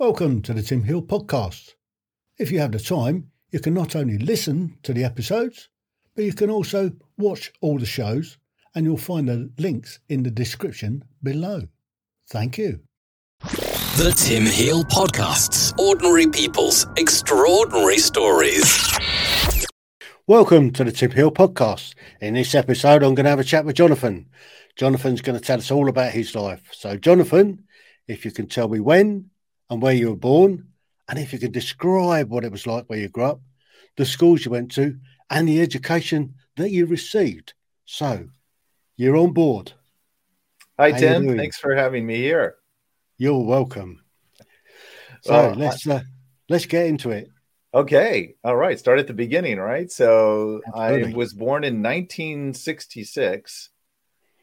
Welcome to the Tim Hill podcast. If you have the time, you can not only listen to the episodes, but you can also watch all the shows, and you'll find the links in the description below. Thank you. The Tim Hill Podcasts. Ordinary people's extraordinary stories. Welcome to the Tim Hill podcast. In this episode, I'm going to have a chat with Jonathan. Jonathan's going to tell us all about his life. So, Jonathan, if you can tell me when and where you were born, and if you can describe what it was like where you grew up, the schools you went to, and the education that you received. So, you're on board. Hi, How Tim. Thanks for having me here. You're welcome. So well, let's uh, let's get into it. Okay. All right. Start at the beginning. Right. So Absolutely. I was born in 1966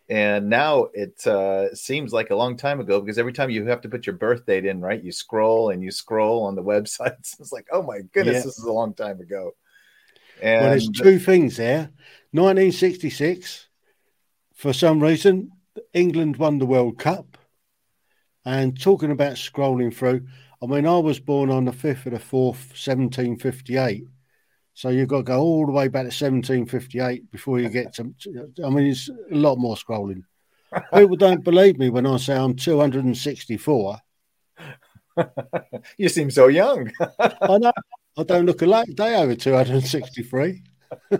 and now it uh, seems like a long time ago because every time you have to put your birth date in, right? You scroll and you scroll on the websites. It's like, oh my goodness, yeah. this is a long time ago. And well, there's two things there. 1966, for some reason, England won the World Cup. And talking about scrolling through, I mean, I was born on the 5th of the 4th, 1758. So you've got to go all the way back to 1758 before you get to. I mean, it's a lot more scrolling. People don't believe me when I say I'm 264. you seem so young. I know. I don't look a day over 263.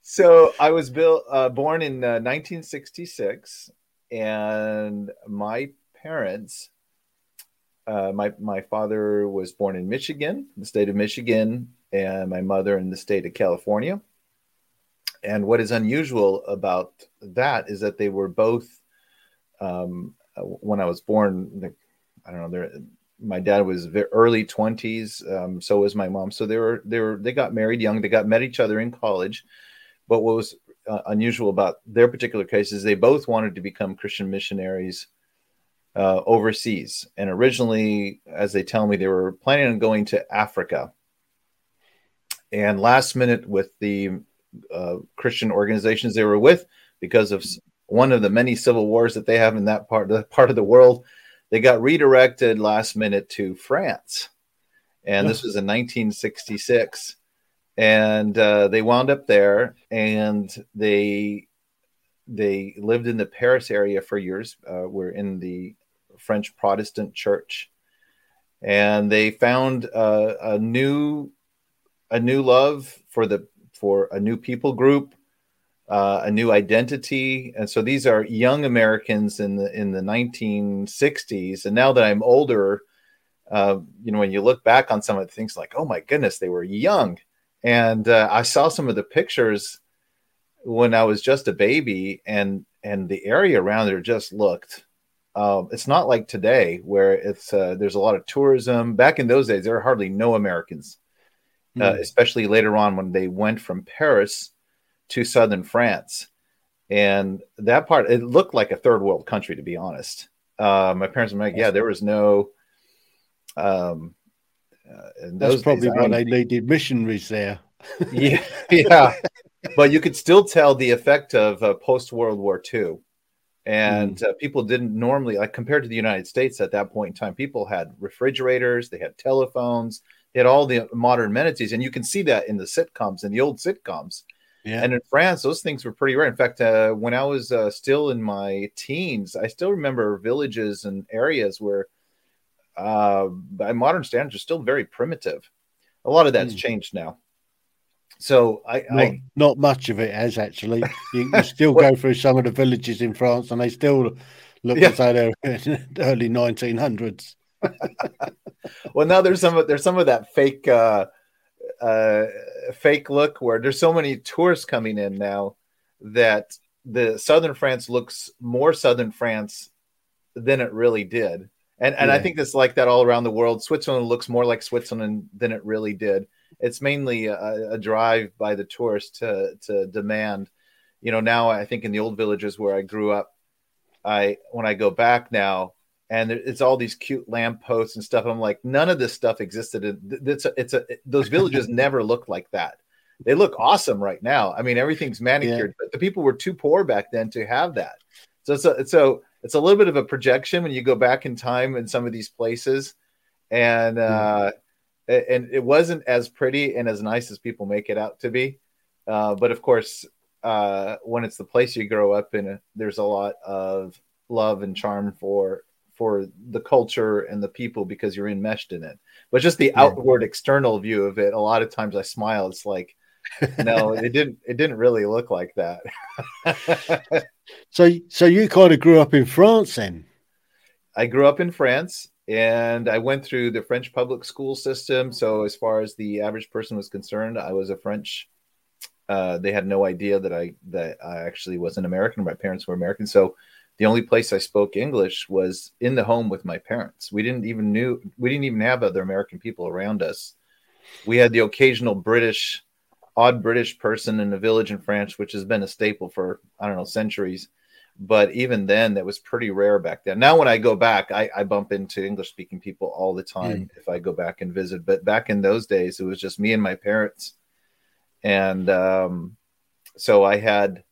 so I was built, uh, born in uh, 1966, and my parents uh, my my father was born in Michigan, the state of Michigan, and my mother in the state of California. And what is unusual about that is that they were both. Um, when I was born, I don't know. My dad was early twenties. Um, so was my mom. So they were they were they got married young. They got met each other in college. But what was uh, unusual about their particular case is they both wanted to become Christian missionaries uh, overseas. And originally, as they tell me, they were planning on going to Africa. And last minute, with the uh, Christian organizations they were with, because of one of the many civil wars that they have in that part, that part of the world, they got redirected last minute to France. And this was in 1966. And uh, they wound up there and they they lived in the Paris area for years. Uh, we're in the French Protestant church, and they found uh, a new a new love for the for a new people group, uh, a new identity, and so these are young Americans in the in the 1960s. And now that I'm older, uh, you know, when you look back on some of the things, like oh my goodness, they were young, and uh, I saw some of the pictures when I was just a baby, and and the area around there just looked um, it's not like today where it's uh, there's a lot of tourism. Back in those days, there were hardly no Americans, mm. uh, hmm. especially later on when they went from Paris to southern France, and that part it looked like a third world country to be honest. Uh, my parents were like, yeah, there was no. Um, uh, That's probably days, why they needed missionaries there. yeah, yeah, but you could still tell the effect of uh, post World War II and mm. uh, people didn't normally like compared to the united states at that point in time people had refrigerators they had telephones they had all the modern amenities and you can see that in the sitcoms in the old sitcoms yeah. and in france those things were pretty rare in fact uh, when i was uh, still in my teens i still remember villages and areas where uh, by modern standards are still very primitive a lot of that's mm. changed now so I not, I not, much of it has actually. You, still go through some of the villages in France, and they still look yeah. as though they're in the early 1900s. well, now there's some of there's some of that fake uh, uh, fake look where there's so many tourists coming in now that the southern France looks more southern France than it really did. And and yeah. I think it's like that all around the world. Switzerland looks more like Switzerland than it really did it's mainly a, a drive by the tourist to to demand. You know, now I think in the old villages where I grew up, I when I go back now, and it's all these cute lampposts and stuff. I'm like, none of this stuff existed. It's a, it's a those villages never looked like that. They look awesome right now. I mean, everything's manicured, yeah. but the people were too poor back then to have that. So so so it's a little bit of a projection when you go back in time in some of these places, and uh, and it wasn't as pretty and as nice as people make it out to be. Uh, but of course, uh, when it's the place you grow up in, there's a lot of love and charm for for the culture and the people because you're enmeshed in it. But just the yeah. outward external view of it, a lot of times I smile. It's like, no, it didn't. It didn't really look like that. so, so you kind of grew up in France, then? I grew up in France, and I went through the French public school system. So, as far as the average person was concerned, I was a French. Uh, they had no idea that I that I actually was an American. My parents were American, so the only place I spoke English was in the home with my parents. We didn't even knew we didn't even have other American people around us. We had the occasional British, odd British person in a village in France, which has been a staple for I don't know centuries. But even then, that was pretty rare back then. Now, when I go back, I, I bump into English speaking people all the time mm. if I go back and visit. But back in those days, it was just me and my parents, and um, so I had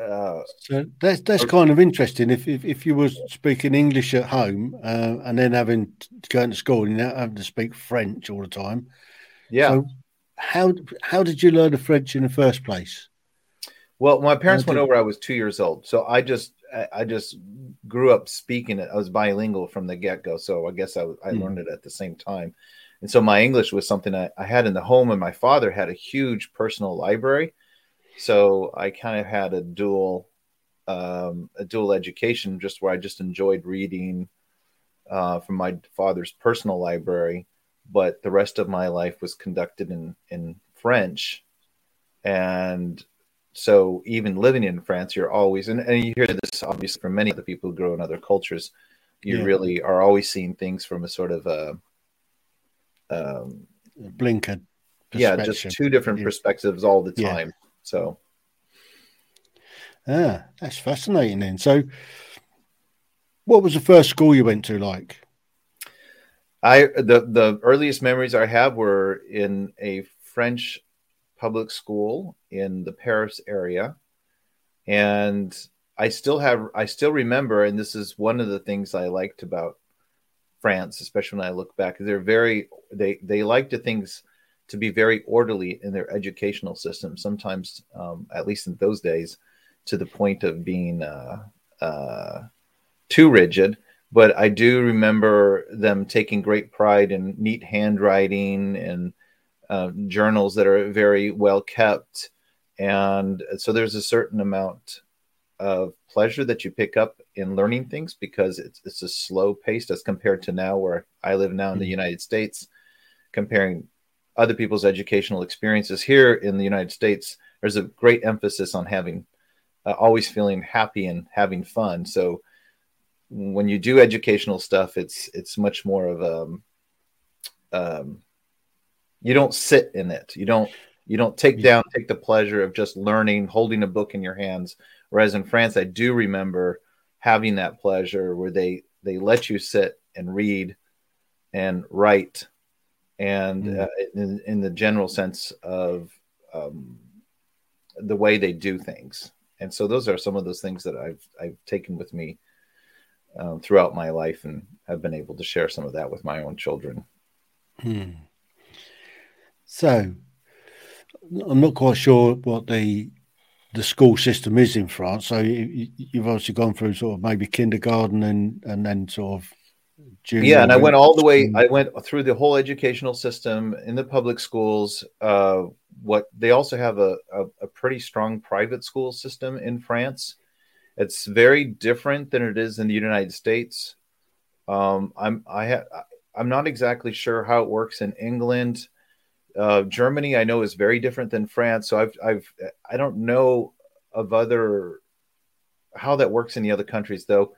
uh, so that's that's kind of interesting. If if, if you were speaking English at home uh, and then having to go to school and now having to speak French all the time, yeah. So how how did you learn the French in the first place? Well, my parents went over. I was two years old, so I just I just grew up speaking it. I was bilingual from the get go, so I guess I I mm. learned it at the same time. And so my English was something I, I had in the home, and my father had a huge personal library so I kind of had a dual um, a dual education, just where I just enjoyed reading uh, from my father's personal library, but the rest of my life was conducted in in French, and so even living in France, you're always and, and you hear this obviously from many of the people who grow in other cultures. You yeah. really are always seeing things from a sort of a um, blinkered yeah, just two different yeah. perspectives all the time. Yeah. So, ah, that's fascinating. Then, so what was the first school you went to like? I the the earliest memories I have were in a French public school in the Paris area, and I still have I still remember, and this is one of the things I liked about France, especially when I look back, they're very they they like to things to be very orderly in their educational system. Sometimes, um, at least in those days, to the point of being uh, uh, too rigid. But I do remember them taking great pride in neat handwriting and uh, journals that are very well kept. And so there's a certain amount of pleasure that you pick up in learning things because it's it's a slow pace as compared to now where I live now in the mm-hmm. United States, comparing other people's educational experiences here in the United States, there's a great emphasis on having uh, always feeling happy and having fun. So when you do educational stuff, it's it's much more of a um, um, you don't sit in it. You don't you don't take down take the pleasure of just learning, holding a book in your hands. Whereas in France, I do remember having that pleasure where they they let you sit and read and write and mm. uh, in, in, the general sense of um, the way they do things. And so those are some of those things that I've I've taken with me um, throughout my life, and have been able to share some of that with my own children. Hmm. So, I'm not quite sure what the the school system is in France. So you, have obviously gone through sort of maybe kindergarten and and then sort of yeah, and I went all the way. I went through the whole educational system in the public schools. Uh, what they also have a, a, a, pretty strong private school system in France. It's very different than it is in the United States. Um, I'm I ha- I'm not exactly sure how it works in England. Uh, Germany, I know, is very different than France. So I've I've I don't know of other how that works in the other countries though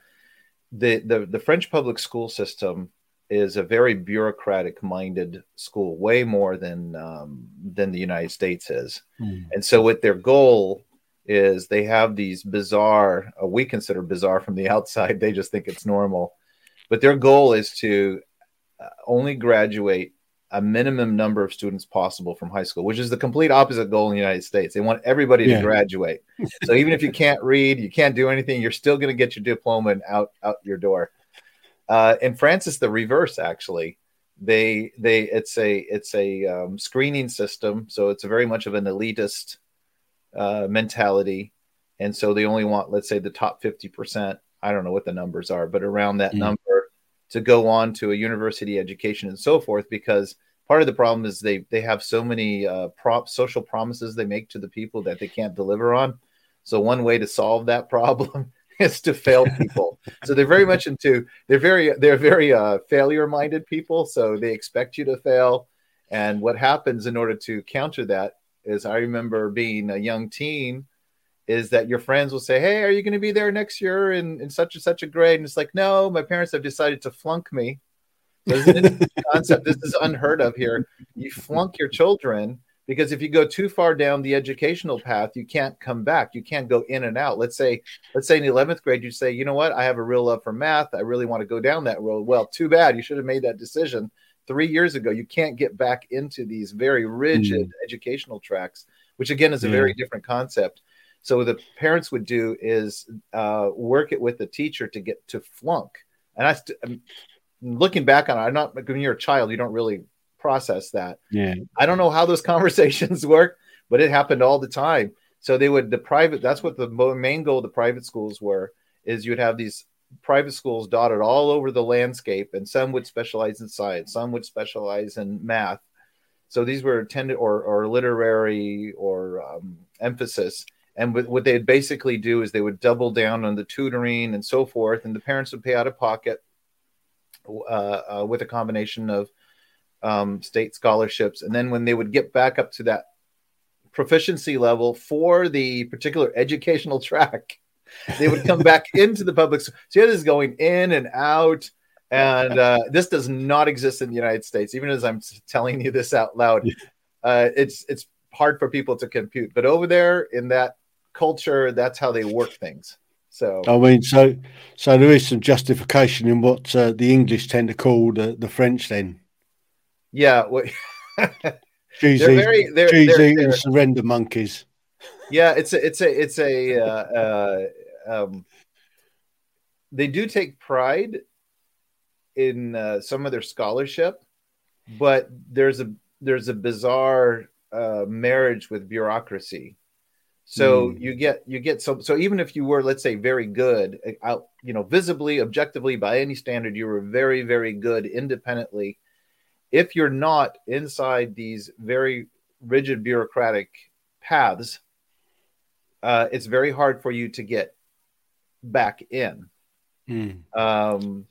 the, the the French public school system is a very bureaucratic minded school, way more than um, than the United States is. Mm. And so, what their goal is, they have these bizarre, uh, we consider bizarre from the outside. They just think it's normal, but their goal is to uh, only graduate a minimum number of students possible from high school, which is the complete opposite goal in the United States. They want everybody yeah. to graduate. so even if you can't read, you can't do anything, you're still going to get your diploma and out out your door. Uh, in France, it's the reverse. Actually, they they it's a it's a um, screening system, so it's very much of an elitist uh, mentality, and so they only want, let's say, the top fifty percent. I don't know what the numbers are, but around that mm. number to go on to a university education and so forth because part of the problem is they they have so many uh, prop social promises they make to the people that they can't deliver on. So one way to solve that problem is to fail people. So they're very much into they're very they're very uh, failure minded people. So they expect you to fail. And what happens in order to counter that is i remember being a young teen is that your friends will say, Hey, are you going to be there next year in, in such and such a grade? And it's like, No, my parents have decided to flunk me. This is concept. This is unheard of here. You flunk your children because if you go too far down the educational path, you can't come back. You can't go in and out. Let's say, let's say in the 11th grade, you say, you know what? I have a real love for math. I really want to go down that road. Well, too bad. You should have made that decision three years ago. You can't get back into these very rigid mm. educational tracks, which again is a very different concept. So what the parents would do is uh, work it with the teacher to get to flunk. And I, st- I'm looking back on it, I'm not when you're a child, you don't really process that. Yeah. I don't know how those conversations work, but it happened all the time. So they would the private. That's what the main goal of the private schools were. Is you'd have these private schools dotted all over the landscape, and some would specialize in science, some would specialize in math. So these were tended or or literary or um, emphasis and what they'd basically do is they would double down on the tutoring and so forth, and the parents would pay out of pocket uh, uh, with a combination of um, state scholarships. And then when they would get back up to that proficiency level for the particular educational track, they would come back into the public. School. So yeah, this is going in and out. And uh, this does not exist in the United States. Even as I'm telling you this out loud, uh, it's it's hard for people to compute. But over there in that culture, that's how they work things. So I mean, so so there is some justification in what uh, the English tend to call the, the French. Then, yeah, well, cheese, they're very, they're, cheese they're, eating surrender monkeys. Yeah, it's a it's a it's a uh, uh, um, they do take pride in uh, some of their scholarship, but there's a there's a bizarre uh, marriage with bureaucracy so mm. you get you get so so even if you were let's say very good uh, out you know visibly objectively by any standard you were very very good independently if you're not inside these very rigid bureaucratic paths uh, it's very hard for you to get back in mm. um,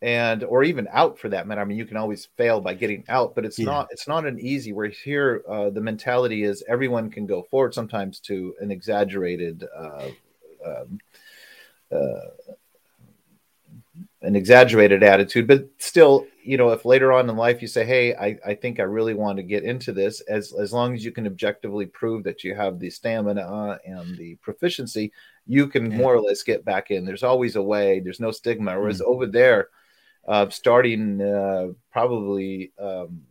and or even out for that matter. I mean, you can always fail by getting out, but it's yeah. not it's not an easy. Where here, uh, the mentality is everyone can go forward. Sometimes to an exaggerated, uh, um, uh, an exaggerated attitude, but still, you know, if later on in life you say, "Hey, I, I think I really want to get into this," as as long as you can objectively prove that you have the stamina and the proficiency, you can more or less get back in. There's always a way. There's no stigma. Whereas mm-hmm. over there uh, starting uh, probably um,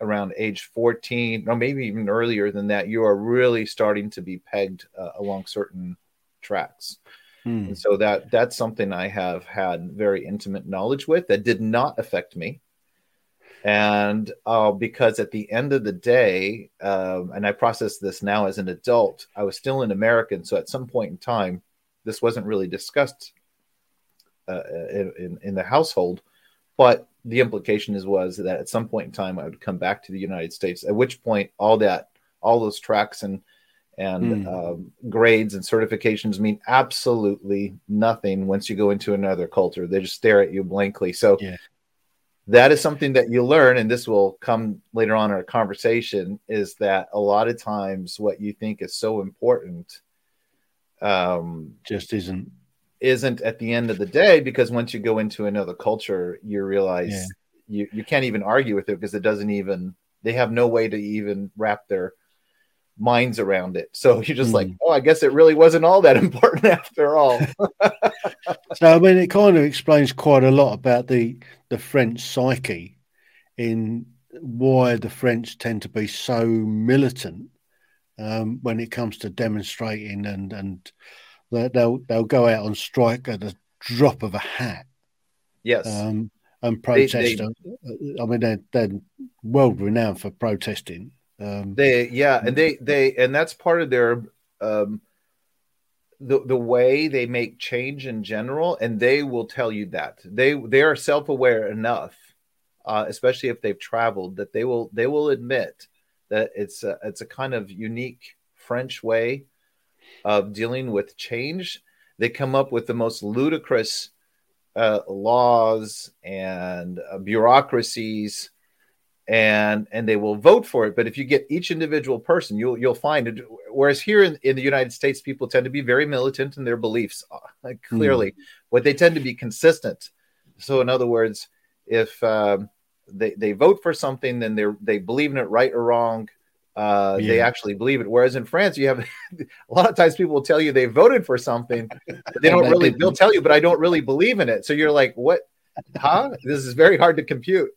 around age 14 or maybe even earlier than that you are really starting to be pegged uh, along certain tracks hmm. and so that that's something i have had very intimate knowledge with that did not affect me and uh, because at the end of the day um, and i process this now as an adult i was still an american so at some point in time this wasn't really discussed uh, in, in the household. But the implication is was that at some point in time I would come back to the United States. At which point, all that, all those tracks and and mm. um, grades and certifications mean absolutely nothing once you go into another culture. They just stare at you blankly. So. Yeah. That is something that you learn, and this will come later on in our conversation. Is that a lot of times what you think is so important um, just isn't isn't at the end of the day because once you go into another culture, you realize yeah. you, you can't even argue with it because it doesn't even they have no way to even wrap their minds around it. So you're just mm. like, oh, I guess it really wasn't all that important after all. so I mean, it kind of explains quite a lot about the the French psyche in why the French tend to be so militant um, when it comes to demonstrating and and they'll they'll go out on strike at the drop of a hat. Yes. Um, and protest. They, they, I mean, they're, they're world renowned for protesting. Um, they, yeah, and they, they, and that's part of their, um, the the way they make change in general, and they will tell you that they they are self aware enough, uh, especially if they've traveled, that they will they will admit that it's a, it's a kind of unique French way of dealing with change. They come up with the most ludicrous uh, laws and uh, bureaucracies and and they will vote for it but if you get each individual person you'll you'll find it whereas here in, in the united states people tend to be very militant in their beliefs uh, like clearly mm. but they tend to be consistent so in other words if um, they, they vote for something then they they believe in it right or wrong uh, yeah. they actually believe it. Whereas in France, you have a lot of times people will tell you they voted for something, but they don't really. They'll tell you, but I don't really believe in it. So you're like, what? Huh? this is very hard to compute.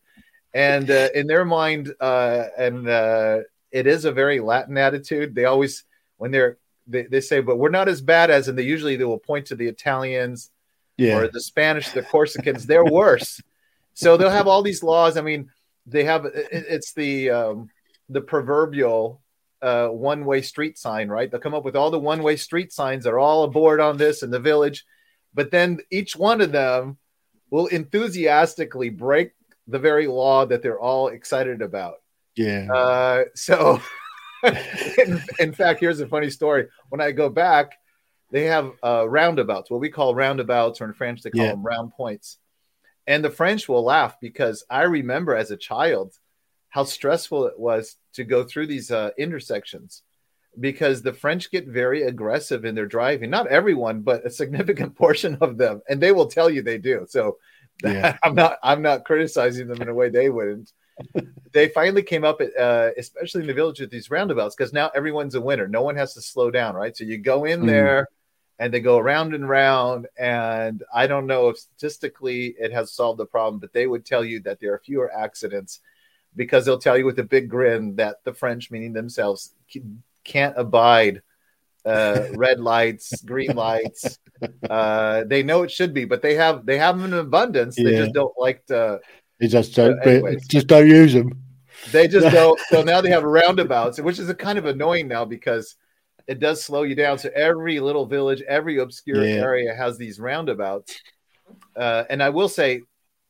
And uh, in their mind, uh, and uh, it is a very Latin attitude. They always, when they're, they, they say, but we're not as bad as, and they usually they will point to the Italians yeah. or the Spanish, the Corsicans. They're worse. so they'll have all these laws. I mean, they have it, it's the um, the proverbial uh, one way street sign, right? They'll come up with all the one way street signs that are all aboard on this in the village. But then each one of them will enthusiastically break the very law that they're all excited about. Yeah. Uh, so, in, in, fact, here's a funny story. When I go back, they have uh, roundabouts, what we call roundabouts, or in French, they call yeah. them round points. And the French will laugh because I remember as a child, how stressful it was to go through these uh, intersections because the French get very aggressive in their driving. Not everyone, but a significant portion of them, and they will tell you they do. So yeah. I'm not I'm not criticizing them in a way they wouldn't. they finally came up, at, uh, especially in the village, with these roundabouts because now everyone's a winner. No one has to slow down, right? So you go in mm. there. And they go around and round, and I don't know if statistically it has solved the problem, but they would tell you that there are fewer accidents because they'll tell you with a big grin that the French, meaning themselves, can't abide uh, red lights, green lights. Uh, they know it should be, but they have they have them in abundance. They just don't like to. They just don't. Uh, just don't use them. They just don't. So now they have roundabouts, which is a kind of annoying now because it does slow you down. So every little village, every obscure yeah. area has these roundabouts. Uh, and I will say,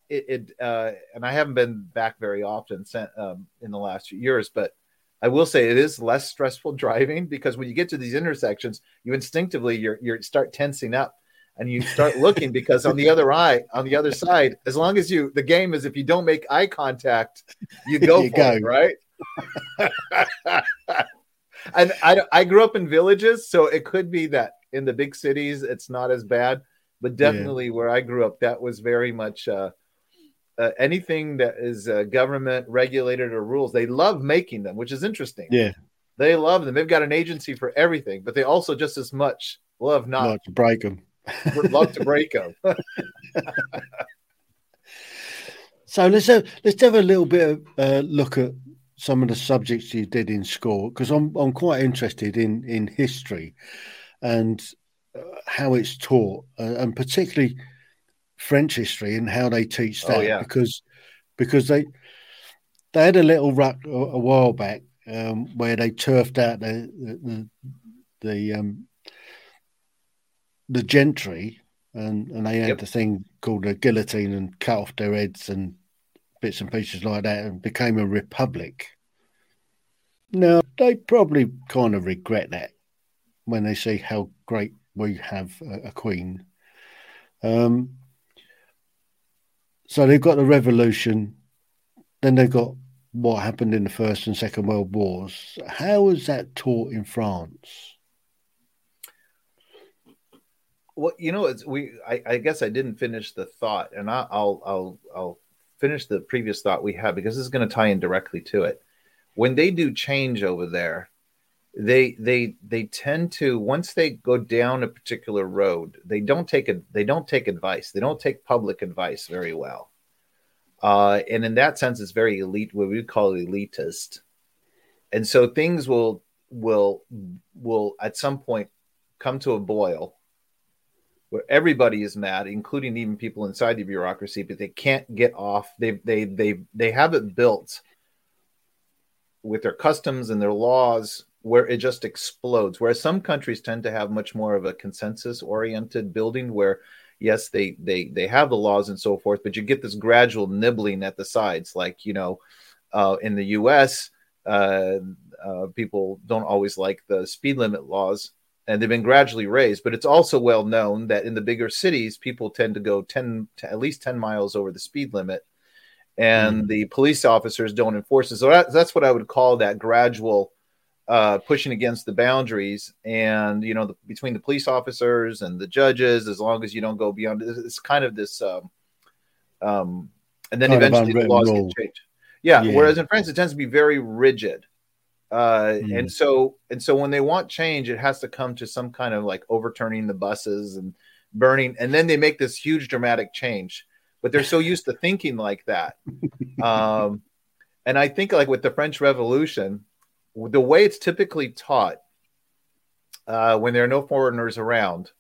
it, it uh, and I haven't been back very often um, in the last few years, but I will say it is less stressful driving because when you get to these intersections, you instinctively you you start tensing up and you start looking because on the other eye, on the other side, as long as you the game is if you don't make eye contact, you go you for go. it, right? and I I grew up in villages, so it could be that in the big cities it's not as bad, but definitely yeah. where I grew up, that was very much. Uh, uh, anything that is uh, government regulated or rules, they love making them, which is interesting. Yeah, they love them. They've got an agency for everything, but they also just as much love not, not to break them. Would love to break them. so let's have, let's have a little bit of uh, look at some of the subjects you did in school because I'm I'm quite interested in in history and uh, how it's taught uh, and particularly French history and how they teach oh, that oh, yeah. because because they they had a little rut a, a while back um, where they turfed out the the the, um, the gentry and and they had yep. the thing called a guillotine and cut off their heads and bits and pieces like that and became a republic. Now they probably kind of regret that when they see how great we have a, a queen. Um, so they've got the revolution, then they've got what happened in the First and Second World Wars. How was that taught in France? Well, you know, it's we. I, I guess I didn't finish the thought, and I, I'll I'll I'll finish the previous thought we had because this is going to tie in directly to it. When they do change over there, they they they tend to once they go down a particular road they don't take it they don't take advice they don't take public advice very well uh, and in that sense, it's very elite, what we call elitist. And so things will will will at some point come to a boil where everybody is mad, including even people inside the bureaucracy, but they can't get off. They they they they have it built with their customs and their laws where it just explodes. Whereas some countries tend to have much more of a consensus oriented building where yes, they they they have the laws and so forth, but you get this gradual nibbling at the sides. Like you know, uh, in the U.S., uh, uh, people don't always like the speed limit laws, and they've been gradually raised. But it's also well known that in the bigger cities, people tend to go ten to at least ten miles over the speed limit, and mm. the police officers don't enforce it. So that, that's what I would call that gradual uh, pushing against the boundaries and you know the, between the police officers and the judges as long as you don't go beyond it's kind of this um, um and then kind eventually the laws rule. get changed. Yeah, yeah, whereas in france it tends to be very rigid. Uh, mm. and so and so when they want change it has to come to some kind of like overturning the buses and burning and then they make this huge dramatic change. But they're so used to thinking like that. Um and i think like with the french revolution the way it's typically taught uh, when there are no foreigners around,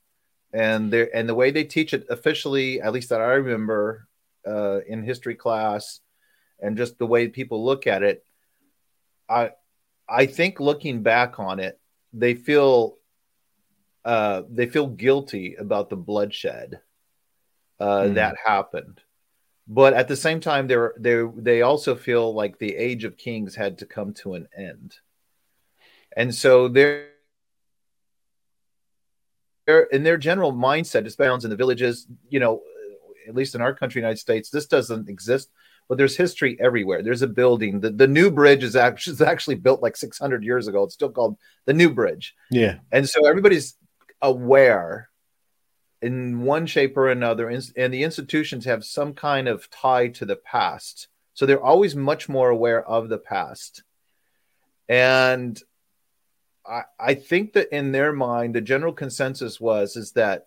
and there and the way they teach it officially, at least that I remember uh, in history class, and just the way people look at it, I I think looking back on it, they feel uh, they feel guilty about the bloodshed uh, mm. that happened but at the same time they're they they also feel like the age of kings had to come to an end. And so they're in their general mindset bounds in the villages you know at least in our country united states this doesn't exist but there's history everywhere. There's a building. The, the new bridge is actually, is actually built like 600 years ago. It's still called the new bridge. Yeah. And so everybody's aware in one shape or another and the institutions have some kind of tie to the past so they're always much more aware of the past and I, I think that in their mind, the general consensus was is that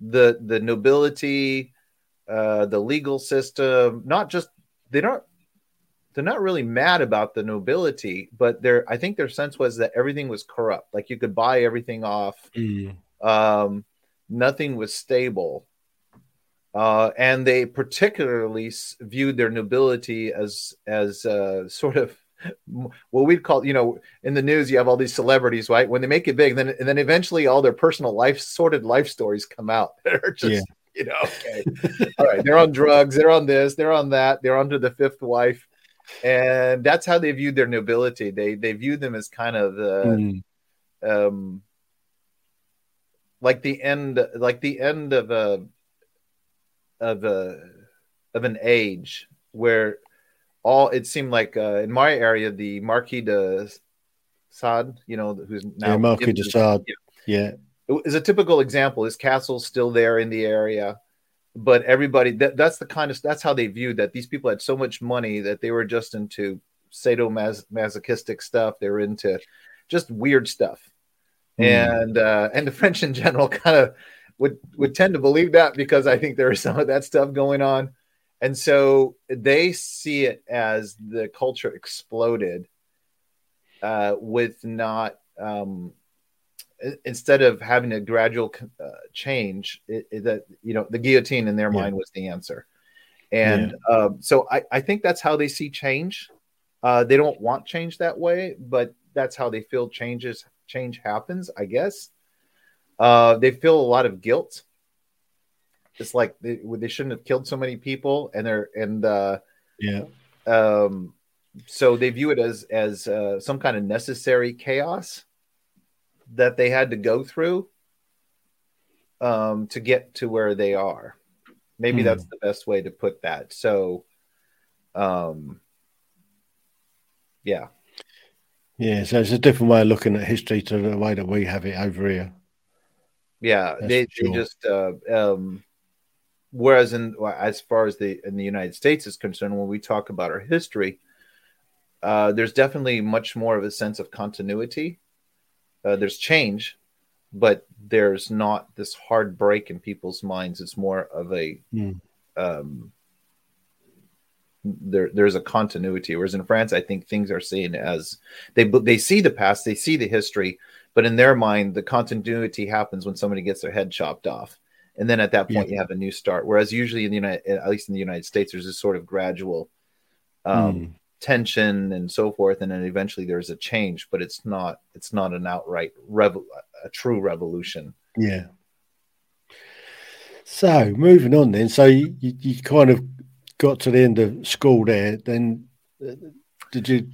the the nobility, uh, the legal system, not just they don't they're not really mad about the nobility, but their I think their sense was that everything was corrupt. Like you could buy everything off. Mm. Um, nothing was stable. Uh, and they particularly viewed their nobility as as uh, sort of what we'd call, you know, in the news, you have all these celebrities, right? When they make it big, then and then eventually all their personal life, sorted life stories come out. They're just, yeah. you know, okay, all right, they're on drugs, they're on this, they're on that, they're onto the fifth wife, and that's how they viewed their nobility. They they viewed them as kind of the, mm. um, like the end, like the end of a of a of an age where all it seemed like uh, in my area the Marquis de Sade, you know, who's now yeah, Marquis de Sade, yeah. yeah, is a typical example. His castle's still there in the area, but everybody that, that's the kind of that's how they viewed that these people had so much money that they were just into sadomasochistic stuff. They were into just weird stuff, mm. and uh, and the French in general kind of would would tend to believe that because I think there is some of that stuff going on and so they see it as the culture exploded uh, with not, um, instead of having a gradual uh, change, it, it, that, you know, the guillotine in their yeah. mind was the answer. And yeah. um, so I, I think that's how they see change. Uh, they don't want change that way, but that's how they feel changes change happens, I guess. Uh, they feel a lot of guilt it's like they, they shouldn't have killed so many people, and they're and uh, yeah. Um, so they view it as as uh, some kind of necessary chaos that they had to go through um, to get to where they are. Maybe hmm. that's the best way to put that. So, um, yeah. Yeah, so it's a different way of looking at history to the way that we have it over here. Yeah, they, sure. they just uh, um, whereas in as far as the in the United States is concerned, when we talk about our history, uh, there's definitely much more of a sense of continuity. Uh, there's change, but there's not this hard break in people's minds. It's more of a mm. um, there there's a continuity. Whereas in France, I think things are seen as they they see the past, they see the history, but in their mind, the continuity happens when somebody gets their head chopped off, and then at that point, yeah. you have a new start. Whereas usually in the United, at least in the United States, there's this sort of gradual um, mm. tension and so forth, and then eventually there's a change, but it's not it's not an outright rev- a true revolution. Yeah. So moving on then, so you, you kind of got to the end of school there. Then uh, did you?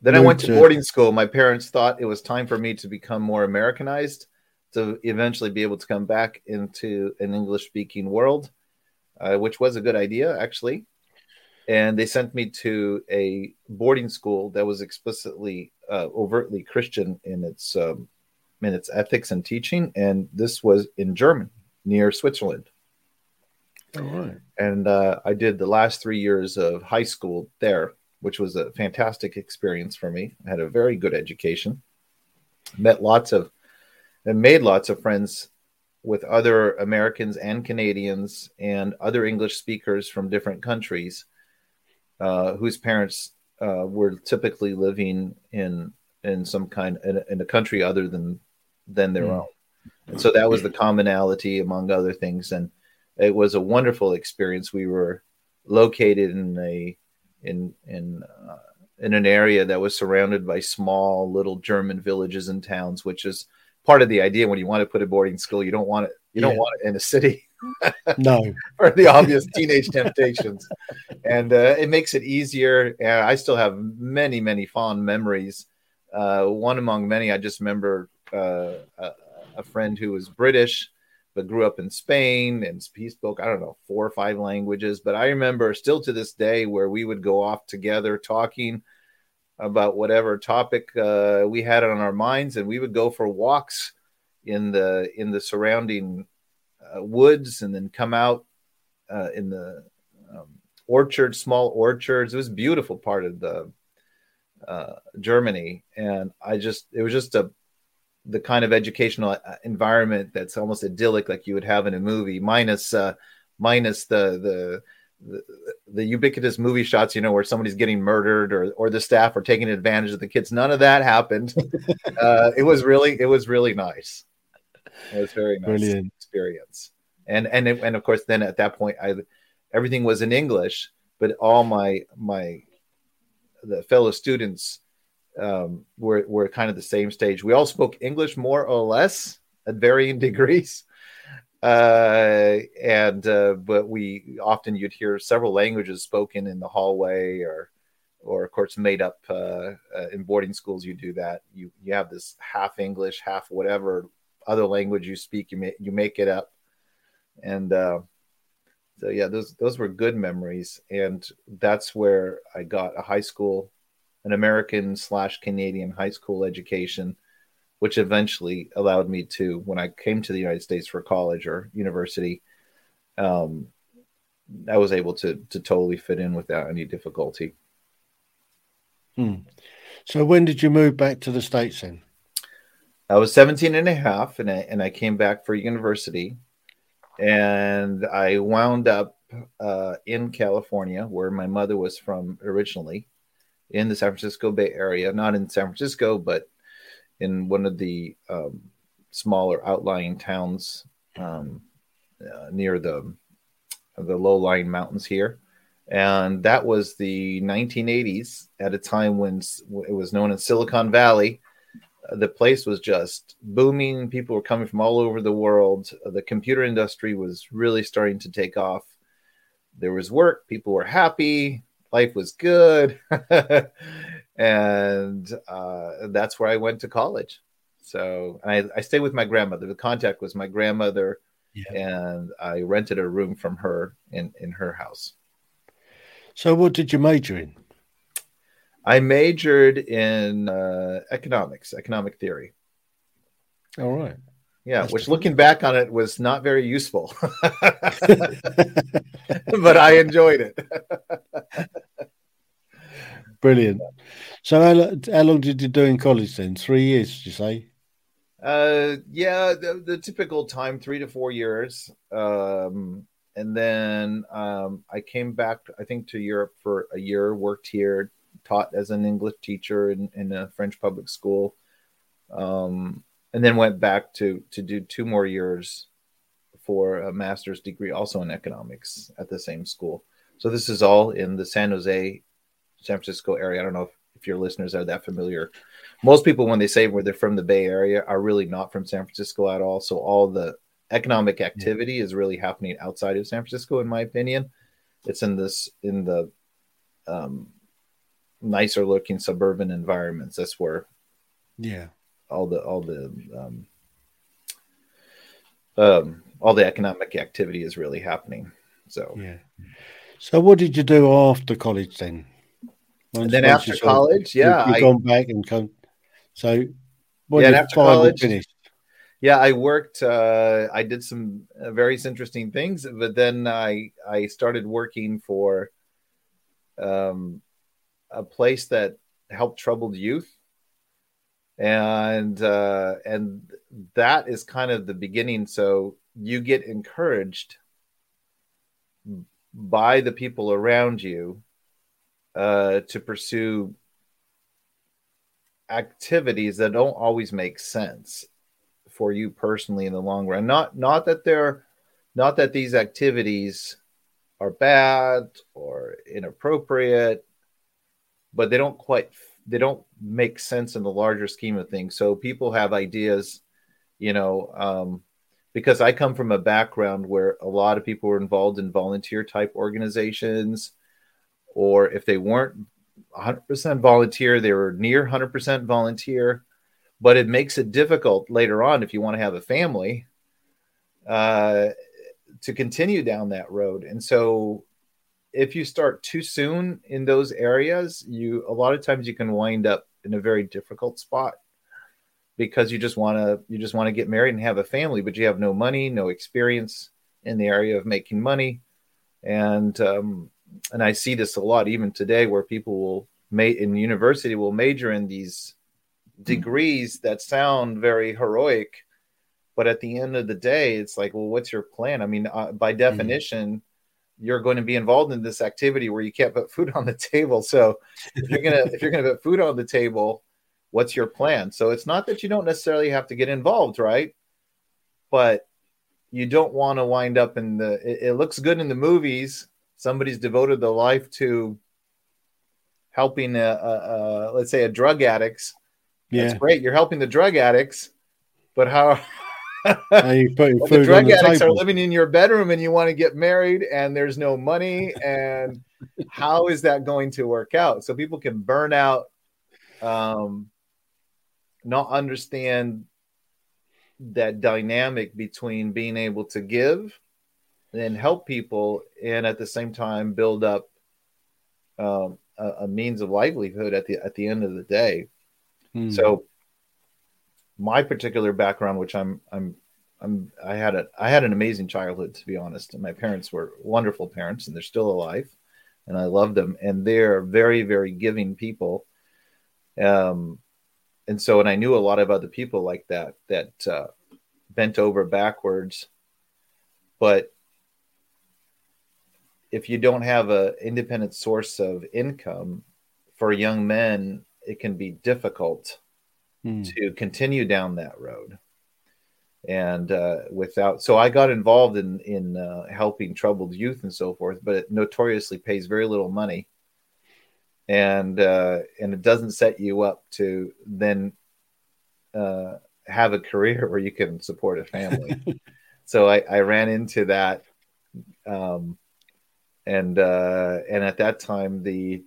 Then I went to, to boarding school. My parents thought it was time for me to become more Americanized, to eventually be able to come back into an English speaking world, uh, which was a good idea actually. And they sent me to a boarding school that was explicitly uh, overtly Christian in its um, in its ethics and teaching, and this was in Germany near Switzerland. All right. And uh, I did the last three years of high school there, which was a fantastic experience for me. I had a very good education, met lots of, and made lots of friends with other Americans and Canadians and other English speakers from different countries uh, whose parents uh, were typically living in in some kind in, in a country other than than their mm. own. And so that was the commonality among other things. And it was a wonderful experience. We were located in a in in uh, in an area that was surrounded by small little German villages and towns, which is part of the idea when you want to put a boarding school. You don't want it. You yeah. don't want it in a city. no, for the obvious teenage temptations, and uh, it makes it easier. And I still have many, many fond memories. Uh, one among many, I just remember uh, a, a friend who was British but grew up in Spain and he spoke, I don't know, four or five languages. But I remember still to this day where we would go off together talking about whatever topic uh, we had on our minds, and we would go for walks in the in the surrounding uh, woods, and then come out uh, in the um, small orchards. It was beautiful part of the uh, Germany, and I just it was just a the kind of educational uh, environment that's almost idyllic, like you would have in a movie, minus uh, minus the the the, the, ubiquitous movie shots, you know, where somebody's getting murdered or or the staff are taking advantage of the kids. None of that happened. uh, it was really it was really nice. It was very nice Brilliant. experience. And and and of course, then at that point, I everything was in English, but all my my the fellow students um, we're, we're kind of the same stage. We all spoke English more or less at varying degrees. Uh, and, uh, but we often you'd hear several languages spoken in the hallway or, or of course made up uh, uh, in boarding schools you do that you you have this half english half whatever other language you speak you make you make it up and uh, so yeah those those were good memories and that's where i got a high school an American slash Canadian high school education, which eventually allowed me to, when I came to the United States for college or university, um, I was able to to totally fit in without any difficulty. Hmm. So when did you move back to the States then? I was 17 and a half and I, and I came back for university and I wound up uh, in California where my mother was from originally in the San Francisco Bay Area, not in San Francisco, but in one of the um, smaller outlying towns um, uh, near the the low-lying mountains here. And that was the 1980s at a time when it was known as Silicon Valley. Uh, the place was just booming. People were coming from all over the world. The computer industry was really starting to take off. There was work. People were happy life was good. and uh, that's where I went to college. So I, I stayed with my grandmother. The contact was my grandmother, yeah. and I rented a room from her in, in her house. So, what did you major in? I majored in uh, economics, economic theory. All right. Yeah, which looking back on it was not very useful, but I enjoyed it. Brilliant. So, how, how, long did you do in college then? Three years, did you say? Uh, yeah, the, the, typical time, three to four years. Um, and then um, I came back, I think, to Europe for a year. Worked here, taught as an English teacher in, in a French public school, um, and then went back to to do two more years for a master's degree, also in economics, at the same school. So this is all in the San Jose, San Francisco area. I don't know if, if your listeners are that familiar. Most people, when they say where they're from the Bay Area, are really not from San Francisco at all. So all the economic activity is really happening outside of San Francisco, in my opinion. It's in this in the um, nicer looking suburban environments. That's where, yeah, all the all the um, um, all the economic activity is really happening. So yeah. So what did you do after college then? Once, then after college, yeah, you, have gone back and come. So yeah, after college, finished? yeah, I worked. Uh, I did some uh, various interesting things, but then I I started working for um, a place that helped troubled youth, and uh, and that is kind of the beginning. So you get encouraged by the people around you uh, to pursue activities that don't always make sense for you personally in the long run. Not not that they're not that these activities are bad or inappropriate, but they don't quite they don't make sense in the larger scheme of things. So people have ideas, you know, um, because I come from a background where a lot of people were involved in volunteer type organizations, or if they weren't 100% volunteer, they were near 100% volunteer. But it makes it difficult later on if you want to have a family uh, to continue down that road. And so, if you start too soon in those areas, you a lot of times you can wind up in a very difficult spot because you just want to you just want to get married and have a family but you have no money no experience in the area of making money and um, and i see this a lot even today where people will mate in university will major in these degrees that sound very heroic but at the end of the day it's like well what's your plan i mean uh, by mm-hmm. definition mm-hmm. You're going to be involved in this activity where you can't put food on the table. So if you're gonna if you're gonna put food on the table what's your plan? So it's not that you don't necessarily have to get involved right? But you don't want to wind up in the it, it, looks good in the movies. Somebody's devoted their life to helping a, a, a let's say a drug addicts. Yeah. that's great. You're helping the drug addicts but how you put your the drug the addicts table. are living in your bedroom and you want to get married and there's no money and how is that going to work out so people can burn out um, not understand that dynamic between being able to give and help people and at the same time build up um, a, a, means of livelihood at the at the end of the day hmm. so my particular background which i'm i'm i'm i had a i had an amazing childhood to be honest. And my parents were wonderful parents and they're still alive and i love them. And they're very very giving people. Um and so and i knew a lot of other people like that that uh, bent over backwards. But if you don't have an independent source of income for young men it can be difficult mm. to continue down that road and uh, without so i got involved in in uh, helping troubled youth and so forth but it notoriously pays very little money and uh, and it doesn't set you up to then uh, have a career where you can support a family. so I, I, ran into that, um, and uh, and at that time the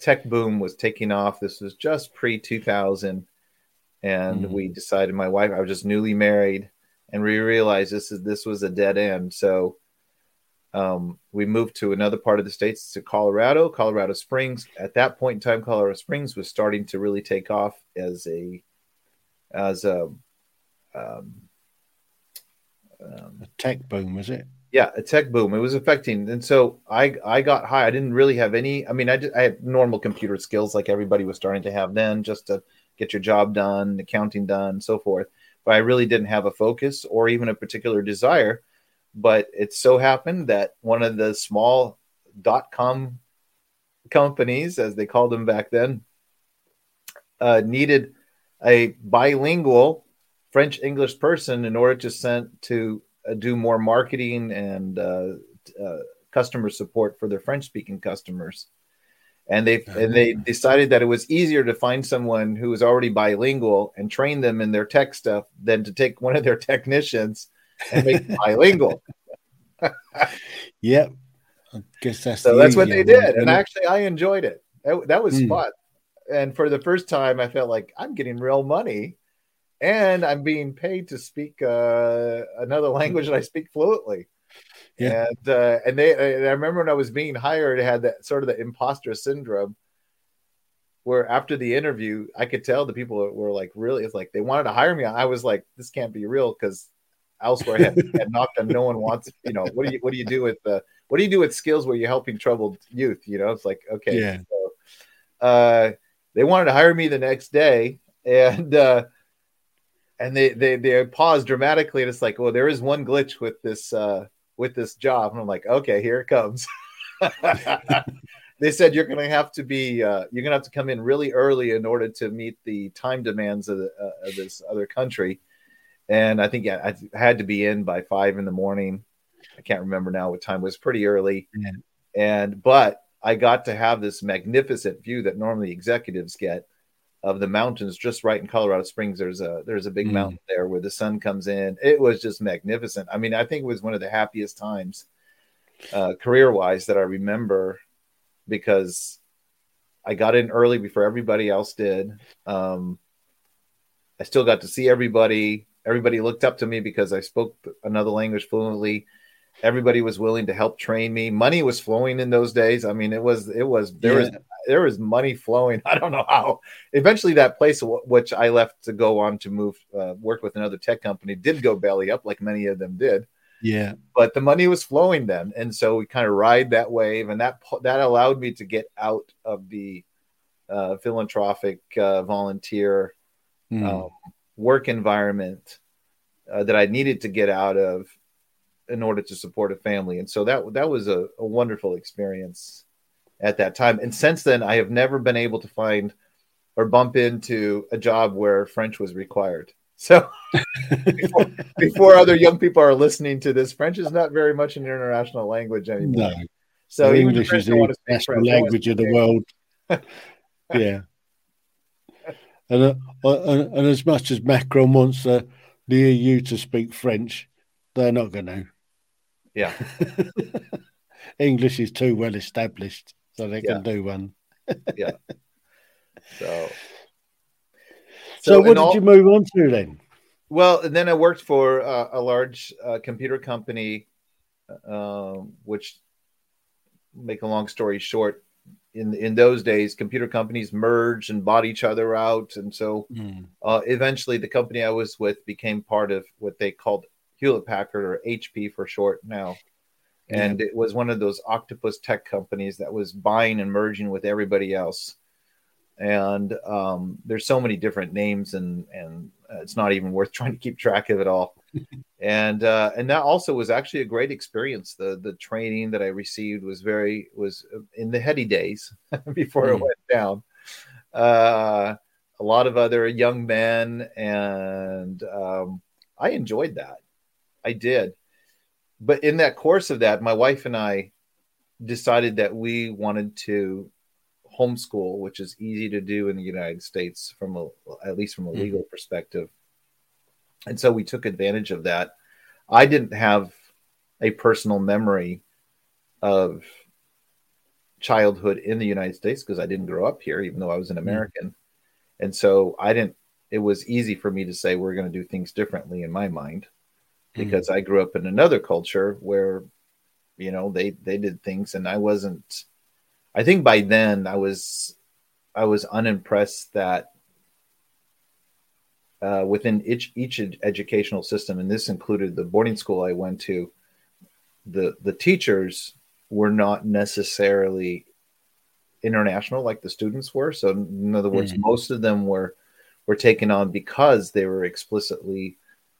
tech boom was taking off. This was just pre two thousand, and mm-hmm. we decided. My wife, I was just newly married, and we realized this is this was a dead end. So um, we moved to another part of the states to Colorado, Colorado Springs. At that point in time, Colorado Springs was starting to really take off as a as a um, um, a tech boom, was it? Yeah, a tech boom. It was affecting, and so I I got high. I didn't really have any. I mean, I I had normal computer skills like everybody was starting to have then, just to get your job done, accounting done, so forth. But I really didn't have a focus or even a particular desire but it so happened that one of the small dot com companies, as they called them back then, uh, needed a bilingual French English person in order to send to uh, do more marketing and uh, uh customer support for their French speaking customers. And they and they decided that it was easier to find someone who was already bilingual and train them in their tech stuff than to take one of their technicians and make bilingual. yep. I guess that's so that's what they did. One, and actually I enjoyed it. That, that was mm. fun. And for the first time I felt like I'm getting real money and I'm being paid to speak uh, another language that I speak fluently. Yeah. And uh, and they and I remember when I was being hired, it had that sort of the imposter syndrome where after the interview, I could tell the people were like really it's like they wanted to hire me. I was like, this can't be real because elsewhere had, had knocked on no one wants, you know, what do you what do you do with the what do you do with skills where you're helping troubled youth? You know, it's like, okay. Yeah. So, uh, they wanted to hire me the next day and uh and they they they paused dramatically and it's like, well, there is one glitch with this uh with this job. And I'm like, okay, here it comes. they said you're going to have to be uh, you're going to have to come in really early in order to meet the time demands of, the, uh, of this other country and i think i had to be in by five in the morning i can't remember now what time it was pretty early yeah. and but i got to have this magnificent view that normally executives get of the mountains just right in Colorado Springs. There's a there's a big mm. mountain there where the sun comes in. It was just magnificent. I mean, I think it was one of the happiest times uh, career wise that I remember because I got in early before everybody else did. Um, I still got to see everybody. Everybody looked up to me because I spoke another language fluently everybody was willing to help train me. Money was flowing in those days. I mean it was it was there yeah. was there was money flowing. I don't know how. Eventually that place which i left to go on to move uh, work with another tech company did go belly up like many of them did. Yeah. But the money was flowing then. And so we kind of ride that wave and that that allowed me to get out of the uh, philanthropic uh, volunteer mm. um, work environment uh, that i needed to get out of in order to support a family. And so that that was a, a wonderful experience at that time. And since then, I have never been able to find or bump into a job where French was required. So before, before, other young people are listening to this, French is not very much an international language anymore. No. So English is the national language of the world. yeah. And, uh, and, and as much as Macron wants the EU to speak French, they're not going to. Yeah. English is too well established, so they yeah. can do one. yeah. So, so, so what did all, you move on to then? Well, and then I worked for uh, a large uh, computer company, uh, which, make a long story short, in in those days, computer companies merged and bought each other out, and so mm. eventually, the company I was with became part of what they called Hewlett Packard or HP for short now. And yeah. it was one of those octopus tech companies that was buying and merging with everybody else. And um, there's so many different names, and and it's not even worth trying to keep track of it all. and uh, and that also was actually a great experience. The the training that I received was very was in the heady days before mm. it went down. Uh, a lot of other young men, and um, I enjoyed that. I did. But in that course of that, my wife and I decided that we wanted to homeschool, which is easy to do in the United States from a, at least from a legal mm-hmm. perspective. And so we took advantage of that. I didn't have a personal memory of childhood in the United States because I didn't grow up here, even though I was an mm-hmm. American. Mm-hmm. And so I didn't, it was easy for me to say we're going to do things differently in my mind. Mm-hmm. because mm-hmm. I grew up in another culture where, you know, they they did things, and I wasn't. I think by then I was, I was unimpressed that uh, within each each educational system, and this included the boarding school I went to, the the teachers were not necessarily international like the students were. So in other words, mm-hmm. most of them were were taken on because they were explicitly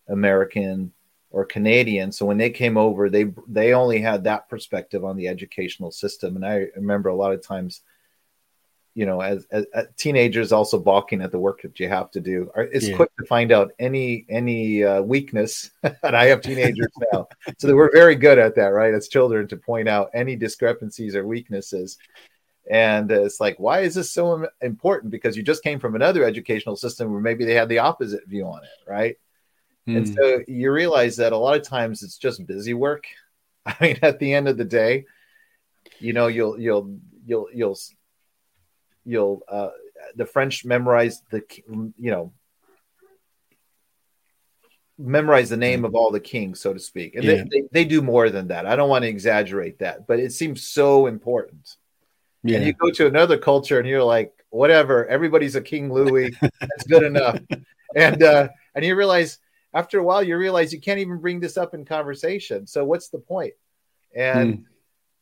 American or Canadian. So when they came over, they they only had that perspective on the educational system. And I remember a lot of times, you know, as, as, as teenagers also balking at the work that you have to do. It's yeah. quick to find out any any uh, weakness. and I have teenagers now, so that we're very good at that, right? As children, to point out any discrepancies or weaknesses. And it's like, why is this so important? Because you just came from another educational system where maybe they had the opposite view on it, right? Mm. And hmm. so you realize that a lot of times it's just busy work. I mean, at the end of the day, you know, you'll you'll you'll you'll you'll uh, the French memorize the you know memorize the name of all the kings, so to speak, and yeah. they, they, they do more than that. I don't want to exaggerate that, but it seems so important. Yeah. And you go to another culture and you're like, whatever, everybody's a King Louis. That's good enough. And uh, and you realize after a while you realize you can't even bring this up in conversation. So what's the point? And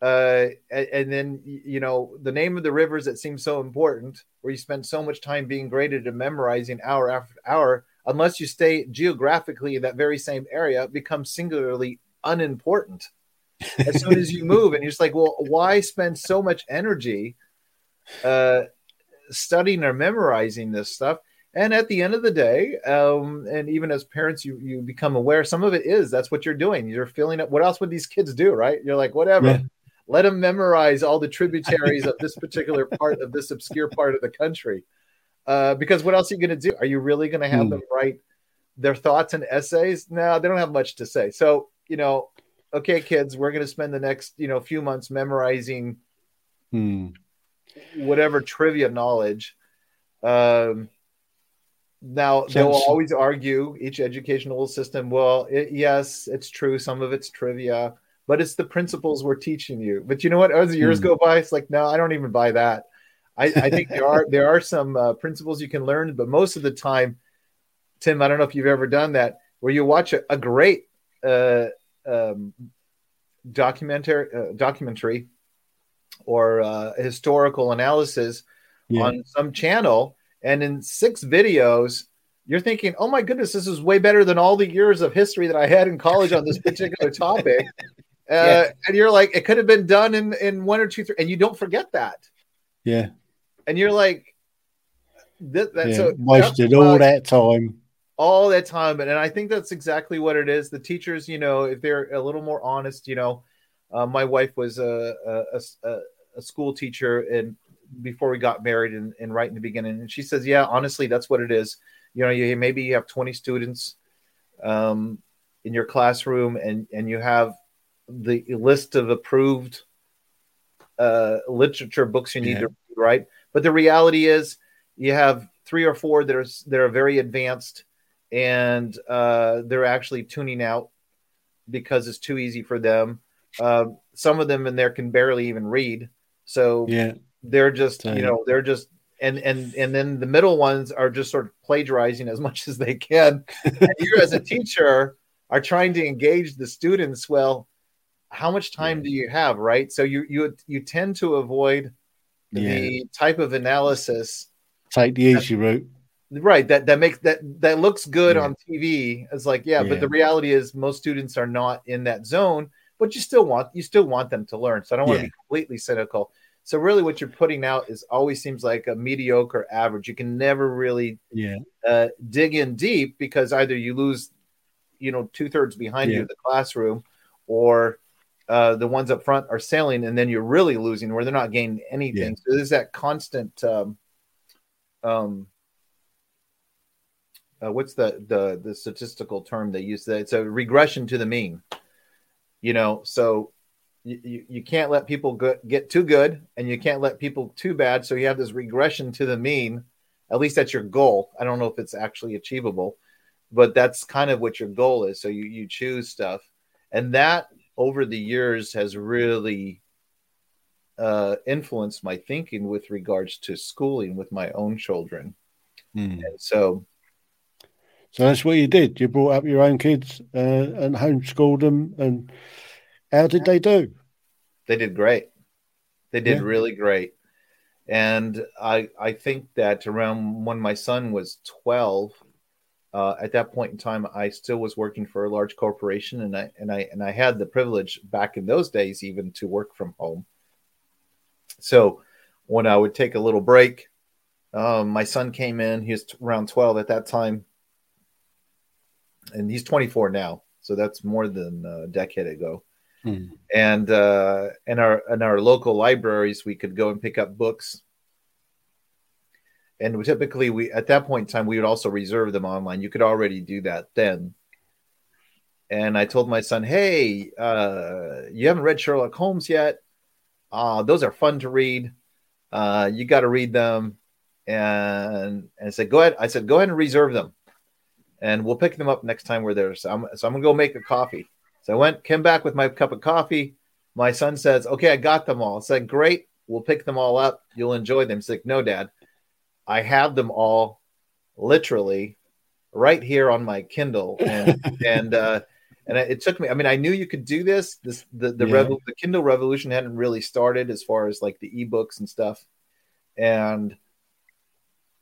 mm. uh and, then you know the name of the rivers that seem so important where you spend so much time being graded and memorizing hour after hour unless you stay geographically in that very same area becomes singularly unimportant. As soon as you move and you're just like well why spend so much energy uh studying or memorizing this stuff and at the end of the day, um, and even as parents, you you become aware some of it is that's what you're doing. You're filling up. What else would these kids do, right? You're like, whatever. Yeah. Let them memorize all the tributaries of this particular part of this obscure part of the country. Uh, because what else are you going to do? Are you really going to have hmm. them write their thoughts and essays? No, they don't have much to say. So you know, okay, kids, we're going to spend the next you know few months memorizing hmm. whatever trivia knowledge. Um, now they will always argue each educational system. Well, it, yes, it's true. Some of it's trivia, but it's the principles we're teaching you. But you know what? As the years mm. go by, it's like no, I don't even buy that. I, I think there are there are some uh, principles you can learn, but most of the time, Tim, I don't know if you've ever done that, where you watch a, a great uh, um, documentary uh, documentary or uh, historical analysis yeah. on some channel and in six videos, you're thinking, oh my goodness, this is way better than all the years of history that I had in college on this particular topic. Uh, yeah. And you're like, it could have been done in, in one or two, three, and you don't forget that. Yeah. And you're like, that, that's yeah, wasted all that time. All that time. And, and I think that's exactly what it is. The teachers, you know, if they're a little more honest, you know, uh, my wife was a, a, a, a school teacher and before we got married and, and right in the beginning. And she says, yeah, honestly, that's what it is. You know, you maybe you have 20 students um, in your classroom and, and you have the list of approved uh, literature books you need yeah. to read, right? But the reality is you have three or four that are, that are very advanced and uh, they're actually tuning out because it's too easy for them. Uh, some of them in there can barely even read. So yeah, they're just you know they're just and and and then the middle ones are just sort of plagiarizing as much as they can. and you as a teacher are trying to engage the students. Well, how much time do you have, right? So you you you tend to avoid yeah. the type of analysis. Take the easy route. Right. That that makes that that looks good yeah. on TV. It's like, yeah, yeah, but the reality is most students are not in that zone, but you still want you still want them to learn. So I don't want to be completely cynical. So really, what you're putting out is always seems like a mediocre average. You can never really yeah uh, dig in deep because either you lose, you know, two thirds behind yeah. you in the classroom, or uh, the ones up front are sailing, and then you're really losing where they're not gaining anything. Yeah. So there's that constant. Um, um, uh, what's the, the the statistical term they use? That it's a regression to the mean. You know, so you, you can't let people go, get too good and you can't let people too bad. So you have this regression to the mean. At least that's your goal. I don't know if it's actually achievable, but that's kind of what your goal is. So you, you choose stuff. And that over the years has really uh, influenced my thinking with regards to schooling with my own children. Mm. And so, so that's what you did. You brought up your own kids uh, and homeschooled them and how did they do? They did great. They did yeah. really great. And I I think that around when my son was 12, Uh, at that point in time, I still was working for a large corporation, and I and I and I had the privilege back in those days even to work from home. So when I would take a little break, um, my son came in. He was around twelve at that time, and he's twenty four now. So that's more than a decade ago. Hmm. And uh, in our in our local libraries, we could go and pick up books. And typically we at that point in time we would also reserve them online. You could already do that then. And i told my son hey uh, you haven't read sherlock holmes yet? Uh, those are fun to read. Uh, you got to read them. And, and i said go ahead i said go ahead and reserve them. And we'll pick them up next time we're there. So i'm, so I'm gonna go make a coffee so i went came back with my cup of coffee my son says okay i got them all i said great we'll pick them all up you'll enjoy them he's like no dad I have them all literally right here on my Kindle, and and uh, and it took me. I mean, I knew you could do this. This the the, yeah. the Kindle revolution hadn't really started as far as like the ebooks and stuff, and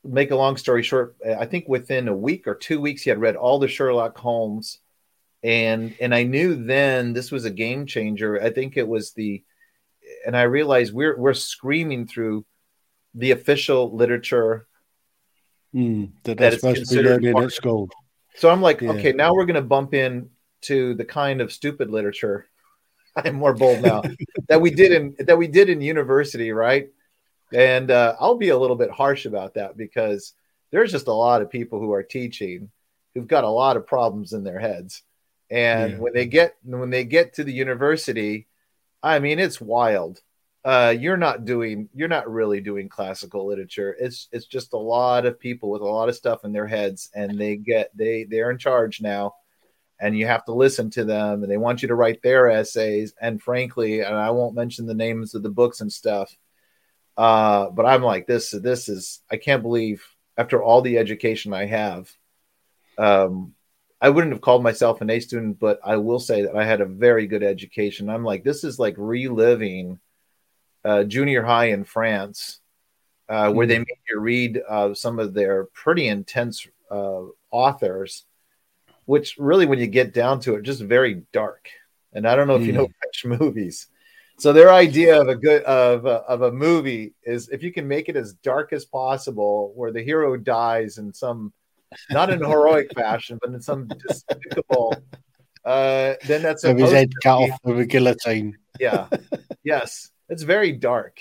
make a long story short, I think within a week or two weeks, he had read all the Sherlock Holmes, and and I knew then this was a game changer. I think it was the, and I realized we're we're screaming through the official literature mm, that, they're supposed to be learning at school. So I'm like, yeah. okay, now we're going to bump in to the kind of stupid literature. I'm more bold now that we did in that we did in university, right? And uh, I'll be a little bit harsh about that because there's just a lot of people who are teaching who've got a lot of problems in their heads, and yeah. when they get when they get to the university, I mean, it's wild. Uh, you're not doing you're not really doing classical literature. It's it's just a lot of people with a lot of stuff in their heads and they get they they're in charge now and you have to listen to them and they want you to write their essays. And frankly and i won't mention the names of the books and stuff uh, but i'm like this this is i can't believe after all the education i have um, i wouldn't have called myself an a student but i will say that i had a very good education i'm like this is like reliving uh, junior high in France, uh, where they hmm. make you read uh, some of their pretty intense uh, authors, which really, when you get down to it, just very dark. And I don't know if you know hmm. French movies. So their idea of a good of a, of a movie is if you can make it as dark as possible, where the hero dies in some not in heroic fashion, but in some despicable. Uh, then that's a his head cut off with a guillotine. Yeah. yes. It's very dark.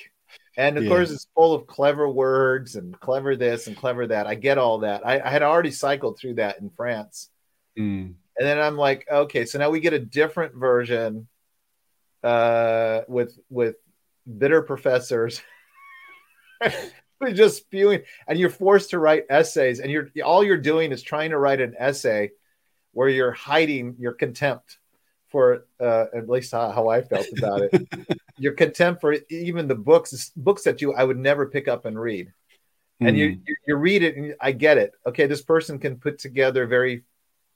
And of yeah. course, it's full of clever words and clever this and clever that. I get all that. I, I had already cycled through that in France. Mm. And then I'm like, okay, so now we get a different version uh, with with bitter professors. just spewing and you're forced to write essays and you're all you're doing is trying to write an essay where you're hiding your contempt for uh, at least how, how I felt about it. Your contempt for even the books, books that you I would never pick up and read, and mm. you, hmm. you, read it and I get it. Okay, this person can put together very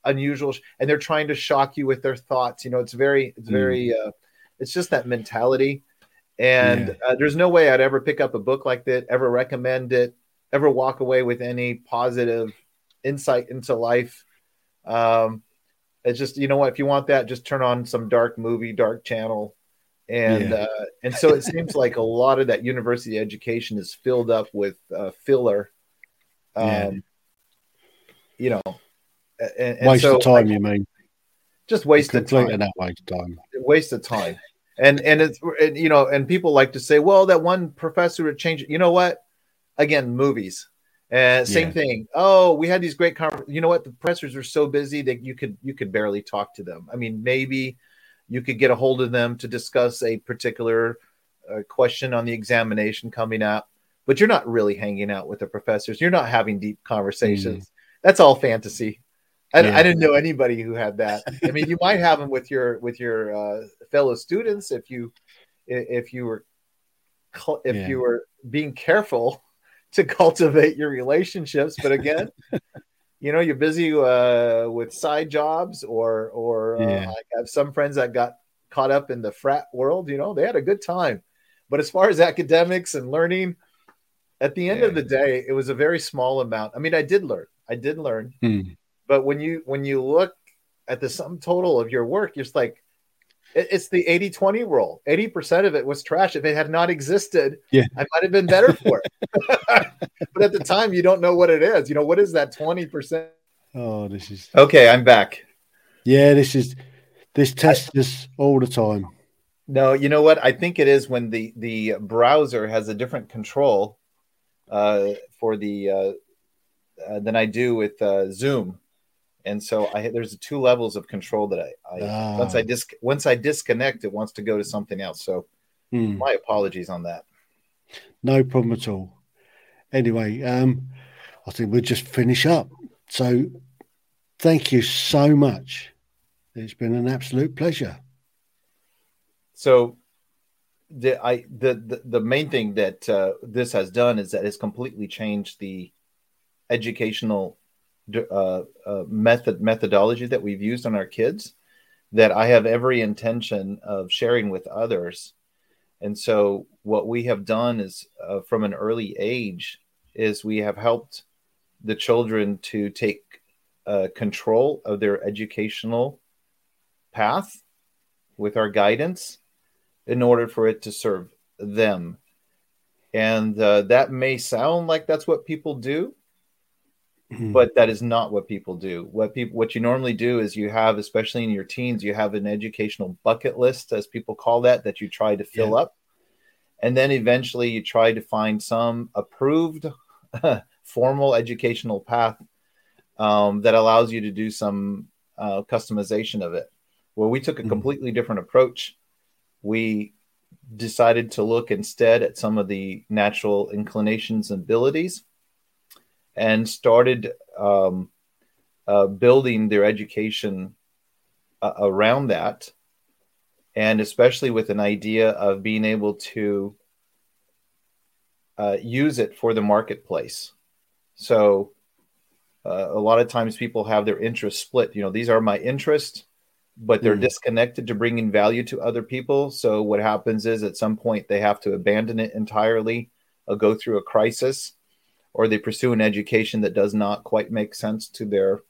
unusual, and they're trying to shock you with their thoughts. You know, it's very it's mm. very uh, it's just that mentality. And yeah. uh, there's no way I'd ever pick up a book like that, ever recommend it, ever walk away with any positive insight into life. Um, it's just you know what if you want that, just turn on some dark movie, dark channel, and yeah. uh, and so it seems like a lot of that university education is filled up with uh, filler. Um, yeah. You know, and, and waste so, of time. you mean? Just waste of time. That waste of time. Waste of time. And and it's and, you know, and people like to say, well, that one professor would change. You know what? Again, movies and same yeah. thing. Oh, we had these great conversations. You know what? The professors are so busy that you could you could barely talk to them. I mean, maybe you could get a hold of them to discuss a particular uh, question on the examination coming up, but you're not really hanging out with the professors. You're not having deep conversations. Mm. That's all fantasy. I, yeah. I, didn't know anybody who had that. I mean, you might have them with your with your uh, fellow students if you if you were if yeah. you were being careful to cultivate your relationships. But again, you know, you're busy uh, with side jobs, or or uh. I have some friends that got caught up in the frat world. You know, they had a good time. But as far as academics and learning, at the end yeah. of the day, it was a very small amount. I mean, I did learn. I did learn. Hmm. But when you when you look at the sum total of your work, you're just like, it's the 80 20 rule 80% of it was trash. If it had not existed yeah. I might have been better for it. But at the time you don't know what it is. You know what is that 20% oh this is okay i'm back. Yeah this is this tests us all the time. No you know what? I think it is when the the browser has a different control uh, for the uh, uh, than i do with uh, zoom and so I there's two levels of control that I, I ah. once I dis once I disconnect, it wants to go to something else. So hmm. my apologies on that. No problem at all. Anyway, um, I think we'll just finish up. So thank you so much. It's been an absolute pleasure. So the I the the, the main thing that uh, this has done is that it's completely changed the educational uh, uh, method methodology that we've used on our kids that I have every intention of sharing with others. And so, what we have done is uh, from an early age is we have helped the children to take uh, control of their educational path with our guidance in order for it to serve them. And uh, that may sound like that's what people do, Mm-hmm. but that is not what people do what people what you normally do is you have especially in your teens you have an educational bucket list as people call that that you try to fill yeah. up and then eventually you try to find some approved formal educational path um, that allows you to do some uh, customization of it well we took a mm-hmm. completely different approach we decided to look instead at some of the natural inclinations and abilities and started um, uh, building their education uh, around that. And especially with an idea of being able to uh, use it for the marketplace. So, uh, a lot of times people have their interests split. You know, these are my interests, but they're mm. disconnected to bringing value to other people. So, what happens is at some point they have to abandon it entirely, or go through a crisis or they pursue an education that does not quite make sense to their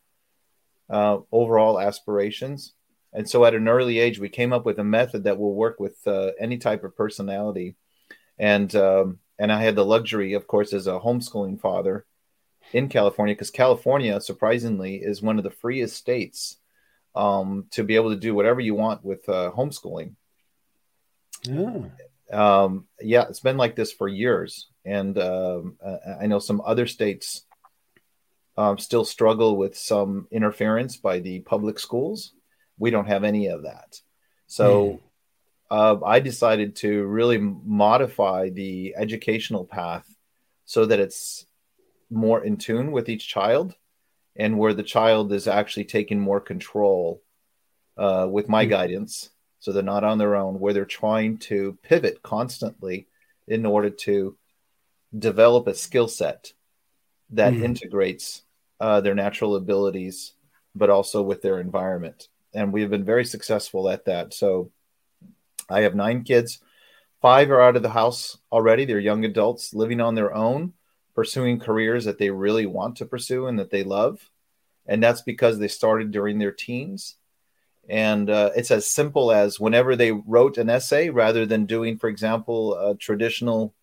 uh, overall aspirations. And so at an early age, we came up with a method that will work with uh, any type of personality. And, um, and I had the luxury, of course, as a homeschooling father in California, because California, surprisingly, is one of the freest states um, to be able to do whatever you want with uh, homeschooling. Yeah. Um, yeah, it's been like this for years and um, I know some other states um, still struggle with some interference by the public schools. We don't have any of that. So mm. uh, I decided to really modify the educational path so that it's more in tune with each child and where the child is actually taking more control uh, with my mm. guidance. So they're not on their own, where they're trying to pivot constantly in order to develop a skill set that mm. integrates uh, their natural abilities, but also with their environment. And we've been very successful at that. So I have nine kids. Five are out of the house already. They're young adults living on their own, pursuing careers that they really want to pursue and that they love. And that's because they started during their teens. And uh, it's as simple as whenever they wrote an essay, rather than doing, for example, a traditional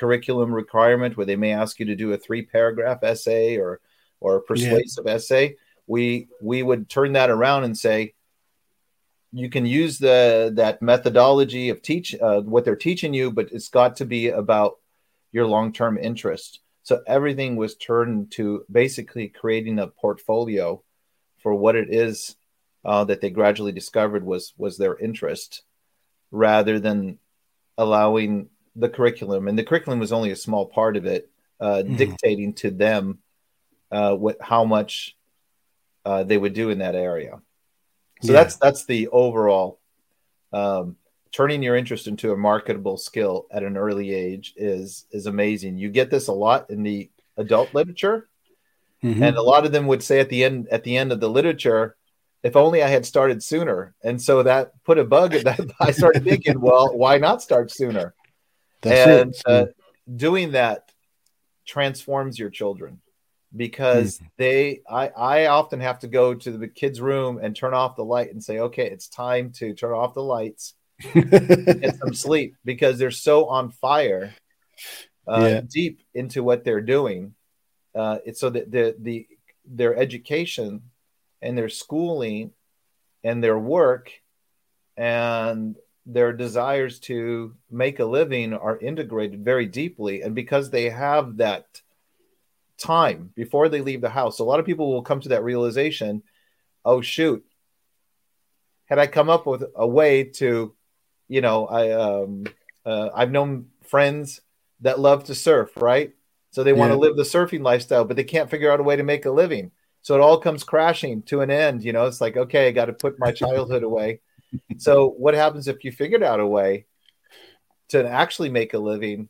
curriculum requirement where they may ask you to do a three paragraph essay or or a persuasive yeah. essay we we would turn that around and say you can use the that methodology of teach uh, what they're teaching you but it's got to be about your long-term interest so everything was turned to basically creating a portfolio for what it is uh, that they gradually discovered was was their interest rather than allowing the curriculum, and the curriculum was only a small part of it, uh, mm-hmm. dictating to them uh, what how much uh, they would do in that area. So yeah. that's that's the overall. Um, turning your interest into a marketable skill at an early age is is amazing. You get this a lot in the adult literature, mm-hmm. and a lot of them would say at the end at the end of the literature, if only I had started sooner. And so that put a bug in that. I started thinking, well, why not start sooner? That's and uh, doing that transforms your children. because mm. they I, I often have to go to the kids room and turn off the light and say okay it's time to turn off the lights get some sleep because they're so on fire uh, yeah. deep into what they're doing uh, so that the the their education and their schooling and their work and their desires to make a living are integrated very deeply and because they have that time before they leave the house. A lot of people will come to that realization oh, shoot, had I come up with a way to, you know, I, um, uh, I've known friends that love to surf, right? So they want to live the surfing lifestyle, but they can't figure out a way to make a living. So it all comes crashing to an end. You know, it's like, okay, I got to put my childhood away. So what happens if you figured out a way to actually make a living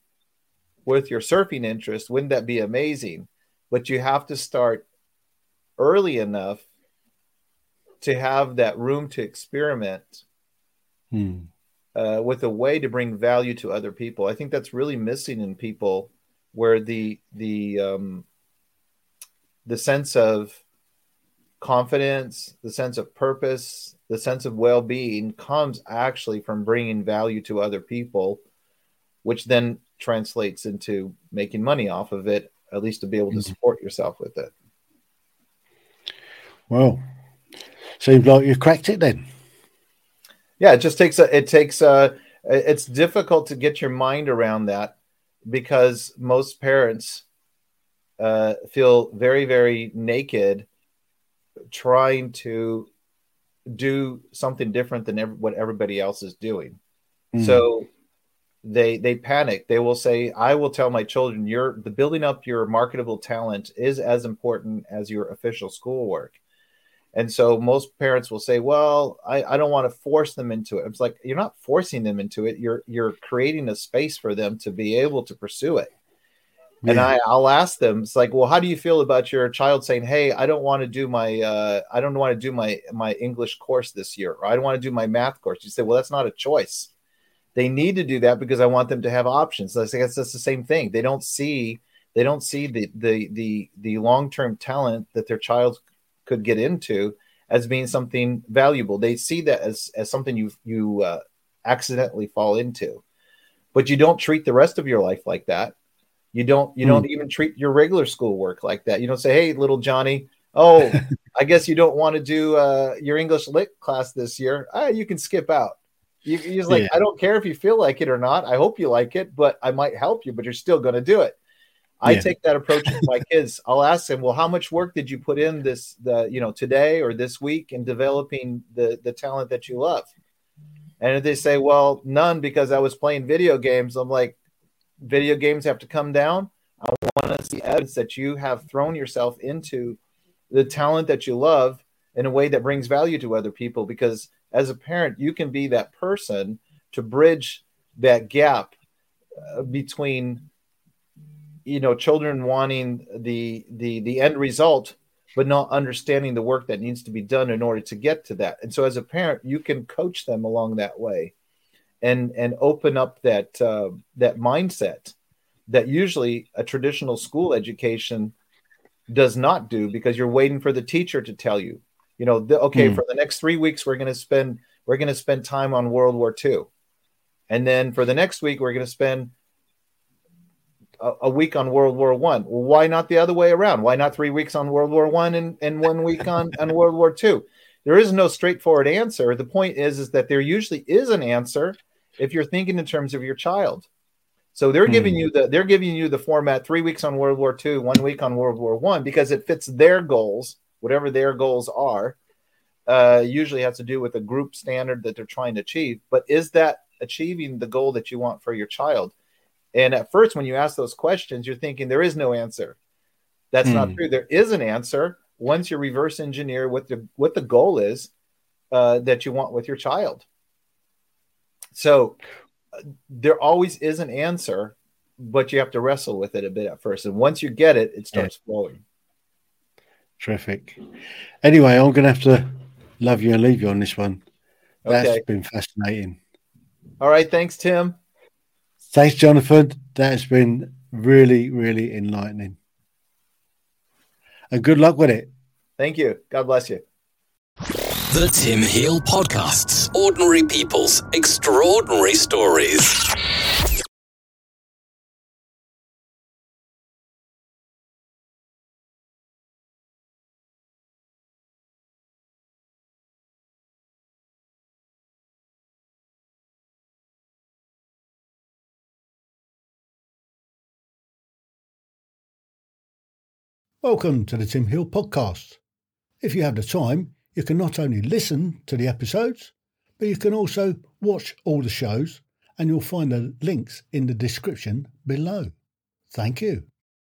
with your surfing interest? Wouldn't that be amazing? but you have to start early enough to have that room to experiment hmm. uh, with a way to bring value to other people. I think that's really missing in people, where the the um, the sense of confidence, the sense of purpose, the sense of well being comes actually from bringing value to other people, which then translates into making money off of it at least to be able to mm. support yourself with it. Well, seems like you've cracked it then. Yeah, it just takes a. It takes a. It's difficult to get your mind around that because most parents uh, feel very, very naked trying to do something different than every, what everybody else is doing. Mm. So they they panic. They will say i will tell my children your the building up your marketable talent is as important as your official schoolwork. And so most parents will say well i, I don't want to force them into it. It's like you're not forcing them into it. You're you're creating a space for them to be able to pursue it yeah. and I, i'll ask them it's like well how do you feel about your child saying hey i don't want to do my uh, i don't want to do my my english course this year or i don't want to do my math course you say well that's not a choice they need to do that because I want them to have options. I guess that's the same thing. They don't see they don't see the the the the long term talent that their child could get into as being something valuable. They see that as as something you you uh, accidentally fall into, but you don't treat the rest of your life like that. You don't you mm. don't even treat your regular school work like that. You don't say, "Hey, little Johnny, oh, I guess you don't want to do uh, your English lit class this year. Ah, you can skip out." You, he's like, yeah. I don't care if you feel like it or not. I hope you like it, but I might help you, but you're still going to do it. I yeah. take that approach with my kids. I'll ask them, well, how much work did you put in this, the, you know, today or this week in developing the, the talent that you love? And if they say, well, none because I was playing video games, I'm like, video games have to come down. I want to see evidence that you have thrown yourself into the talent that you love in a way that brings value to other people because as a parent, you can be that person to bridge that gap uh, between you know children wanting the the the end result but not understanding the work that needs to be done in order to get to that and so as a parent you can coach them along that way and and open up that uh, that mindset that usually a traditional school education does not do because you're waiting for the teacher to tell you you know the, okay mm. for the next three weeks we're going to spend we're going to spend time on world war ii and then for the next week we're going to spend a, a, week on world war one. Well, why not the other way around? Why not three weeks on world war one and, and one week on, on world war two? There is no straightforward answer. The point is is that there usually is an answer if you're thinking in terms of your child so they're giving hmm. you the they're giving you the format three weeks on World War II, one week on World War One, because it fits their goals whatever their goals are, uh, usually has to do with a group standard that they're trying to achieve. But is that achieving the goal that you want for your child? And at first, when you ask those questions, you're thinking there is no answer. That's not hmm. true. There is an answer once you reverse engineer what the what the goal is uh, that you want with your child. So there always is an answer, but you have to wrestle with it a bit at first. And once you get it, it starts yeah. flowing. Terrific. Anyway, I'm going to have to love you and leave you on this one. That's okay. been fascinating. All right. Thanks, Tim. Thanks, Jonathan. That's been really, really enlightening. and good luck with it. Thank you. God bless you. The Tim Heal Podcasts Ordinary People's Extraordinary Stories. Welcome to the Tim Hill Podcast. If you have the time, you can not only listen to the episodes, but you can also watch all the shows, and you'll find the links in the description below. Thank you.